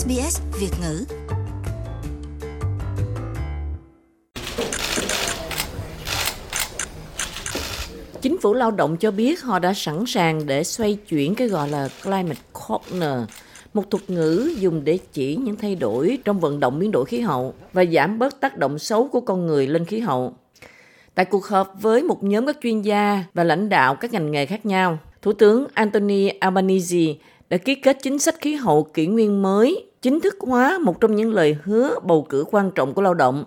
SBS Việt ngữ. Chính phủ lao động cho biết họ đã sẵn sàng để xoay chuyển cái gọi là climate corner, một thuật ngữ dùng để chỉ những thay đổi trong vận động biến đổi khí hậu và giảm bớt tác động xấu của con người lên khí hậu. Tại cuộc họp với một nhóm các chuyên gia và lãnh đạo các ngành nghề khác nhau, Thủ tướng Anthony Albanese đã ký kết chính sách khí hậu kỷ nguyên mới, chính thức hóa một trong những lời hứa bầu cử quan trọng của lao động,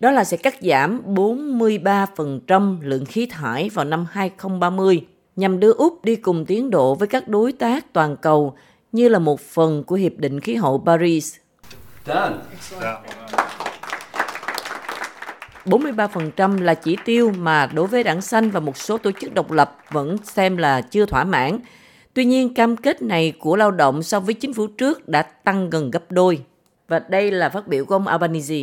đó là sẽ cắt giảm 43% lượng khí thải vào năm 2030 nhằm đưa Úc đi cùng tiến độ với các đối tác toàn cầu như là một phần của Hiệp định Khí hậu Paris. Done. 43% là chỉ tiêu mà đối với đảng xanh và một số tổ chức độc lập vẫn xem là chưa thỏa mãn. Tuy nhiên, cam kết này của lao động so với chính phủ trước đã tăng gần gấp đôi. Và đây là phát biểu của ông Albanese.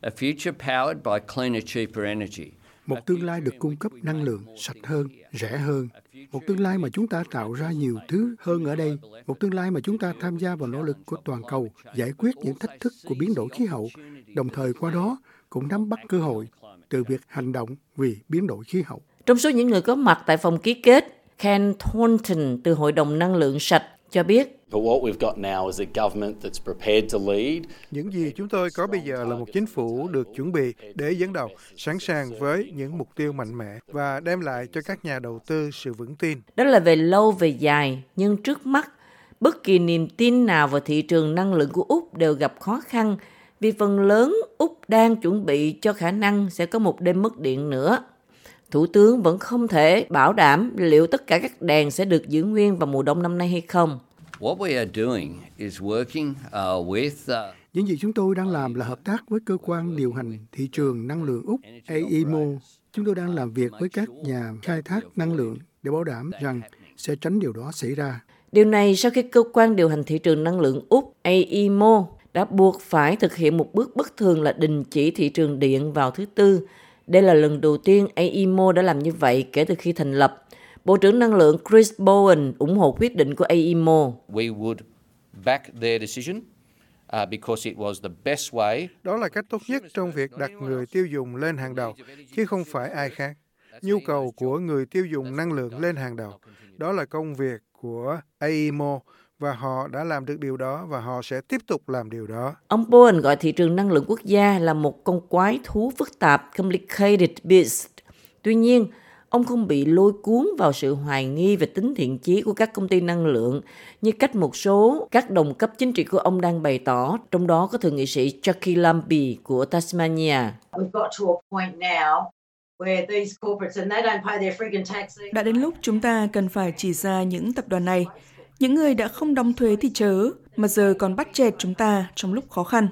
A future powered by cleaner, cheaper energy. Một tương lai được cung cấp năng lượng sạch hơn, rẻ hơn. Một tương lai mà chúng ta tạo ra nhiều thứ hơn ở đây. Một tương lai mà chúng ta tham gia vào nỗ lực của toàn cầu giải quyết những thách thức của biến đổi khí hậu, đồng thời qua đó cũng nắm bắt cơ hội từ việc hành động vì biến đổi khí hậu. Trong số những người có mặt tại phòng ký kết, Ken Thornton từ Hội đồng Năng lượng Sạch cho biết những gì chúng tôi có bây giờ là một chính phủ được chuẩn bị để dẫn đầu, sẵn sàng với những mục tiêu mạnh mẽ và đem lại cho các nhà đầu tư sự vững tin. Đó là về lâu về dài, nhưng trước mắt, bất kỳ niềm tin nào vào thị trường năng lượng của Úc đều gặp khó khăn vì phần lớn Úc đang chuẩn bị cho khả năng sẽ có một đêm mất điện nữa. Thủ tướng vẫn không thể bảo đảm liệu tất cả các đèn sẽ được giữ nguyên vào mùa đông năm nay hay không. What we are doing is working uh, with uh... Những gì chúng tôi đang làm là hợp tác với cơ quan điều hành thị trường năng lượng Úc AEMO. Chúng tôi đang làm việc với các nhà khai thác năng lượng để bảo đảm rằng sẽ tránh điều đó xảy ra. Điều này sau khi cơ quan điều hành thị trường năng lượng Úc AEMO đã buộc phải thực hiện một bước bất thường là đình chỉ thị trường điện vào thứ Tư. Đây là lần đầu tiên AEMO đã làm như vậy kể từ khi thành lập. Bộ trưởng Năng lượng Chris Bowen ủng hộ quyết định của AEMO. We would back their decision Uh, because it was the best way. Đó là cách tốt nhất trong việc đặt người tiêu dùng lên hàng đầu, chứ không phải ai khác. Nhu cầu của người tiêu dùng năng lượng lên hàng đầu. Đó là công việc của AEMO và họ đã làm được điều đó và họ sẽ tiếp tục làm điều đó. Ông Bowen gọi thị trường năng lượng quốc gia là một con quái thú phức tạp, complicated beast. Tuy nhiên, ông không bị lôi cuốn vào sự hoài nghi về tính thiện chí của các công ty năng lượng như cách một số các đồng cấp chính trị của ông đang bày tỏ, trong đó có thượng nghị sĩ Jackie Lambie của Tasmania. Đã đến lúc chúng ta cần phải chỉ ra những tập đoàn này những người đã không đóng thuế thì chớ, mà giờ còn bắt chẹt chúng ta trong lúc khó khăn.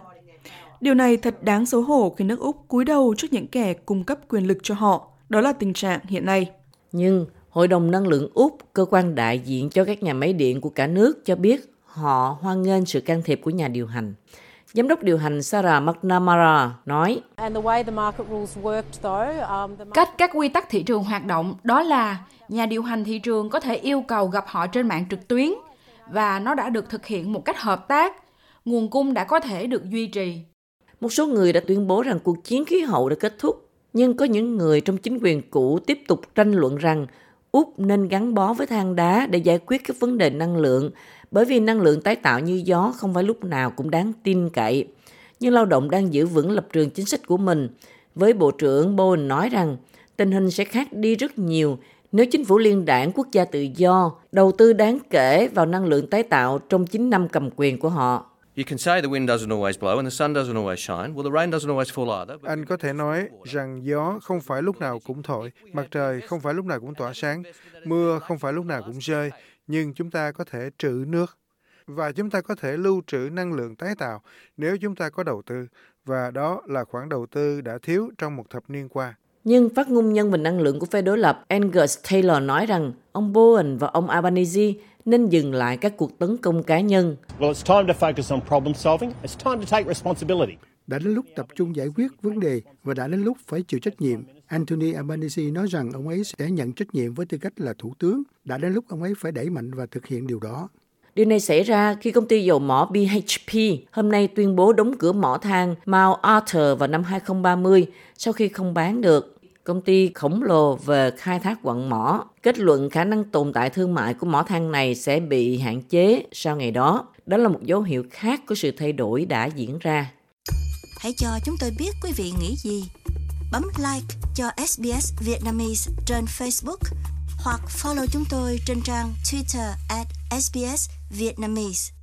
Điều này thật đáng xấu hổ khi nước Úc cúi đầu trước những kẻ cung cấp quyền lực cho họ. Đó là tình trạng hiện nay. Nhưng Hội đồng Năng lượng Úc, cơ quan đại diện cho các nhà máy điện của cả nước cho biết họ hoan nghênh sự can thiệp của nhà điều hành. Giám đốc điều hành Sarah McNamara nói, um, Cách các quy tắc thị trường hoạt động đó là nhà điều hành thị trường có thể yêu cầu gặp họ trên mạng trực tuyến và nó đã được thực hiện một cách hợp tác. Nguồn cung đã có thể được duy trì. Một số người đã tuyên bố rằng cuộc chiến khí hậu đã kết thúc, nhưng có những người trong chính quyền cũ tiếp tục tranh luận rằng Úc nên gắn bó với than đá để giải quyết các vấn đề năng lượng, bởi vì năng lượng tái tạo như gió không phải lúc nào cũng đáng tin cậy. Nhưng lao động đang giữ vững lập trường chính sách của mình. Với Bộ trưởng Bowen nói rằng tình hình sẽ khác đi rất nhiều nếu chính phủ liên đảng quốc gia tự do đầu tư đáng kể vào năng lượng tái tạo trong 9 năm cầm quyền của họ. Anh có thể nói rằng gió không phải lúc nào cũng thổi, mặt trời không phải lúc nào cũng tỏa sáng, mưa không phải lúc nào cũng rơi, nhưng chúng ta có thể trữ nước và chúng ta có thể lưu trữ năng lượng tái tạo nếu chúng ta có đầu tư và đó là khoản đầu tư đã thiếu trong một thập niên qua. Nhưng phát ngôn nhân về năng lượng của phe đối lập Angus Taylor nói rằng ông Bowen và ông Albanese nên dừng lại các cuộc tấn công cá nhân. Đã đến lúc tập trung giải quyết vấn đề và đã đến lúc phải chịu trách nhiệm. Anthony Albanese nói rằng ông ấy sẽ nhận trách nhiệm với tư cách là thủ tướng. Đã đến lúc ông ấy phải đẩy mạnh và thực hiện điều đó. Điều này xảy ra khi công ty dầu mỏ BHP hôm nay tuyên bố đóng cửa mỏ than Mount Arthur vào năm 2030 sau khi không bán được. Công ty khổng lồ về khai thác quặng mỏ kết luận khả năng tồn tại thương mại của mỏ than này sẽ bị hạn chế sau ngày đó. Đó là một dấu hiệu khác của sự thay đổi đã diễn ra. Hãy cho chúng tôi biết quý vị nghĩ gì. Bấm like cho SBS Vietnamese trên Facebook hoặc follow chúng tôi trên trang Twitter at SBS Vietnamese.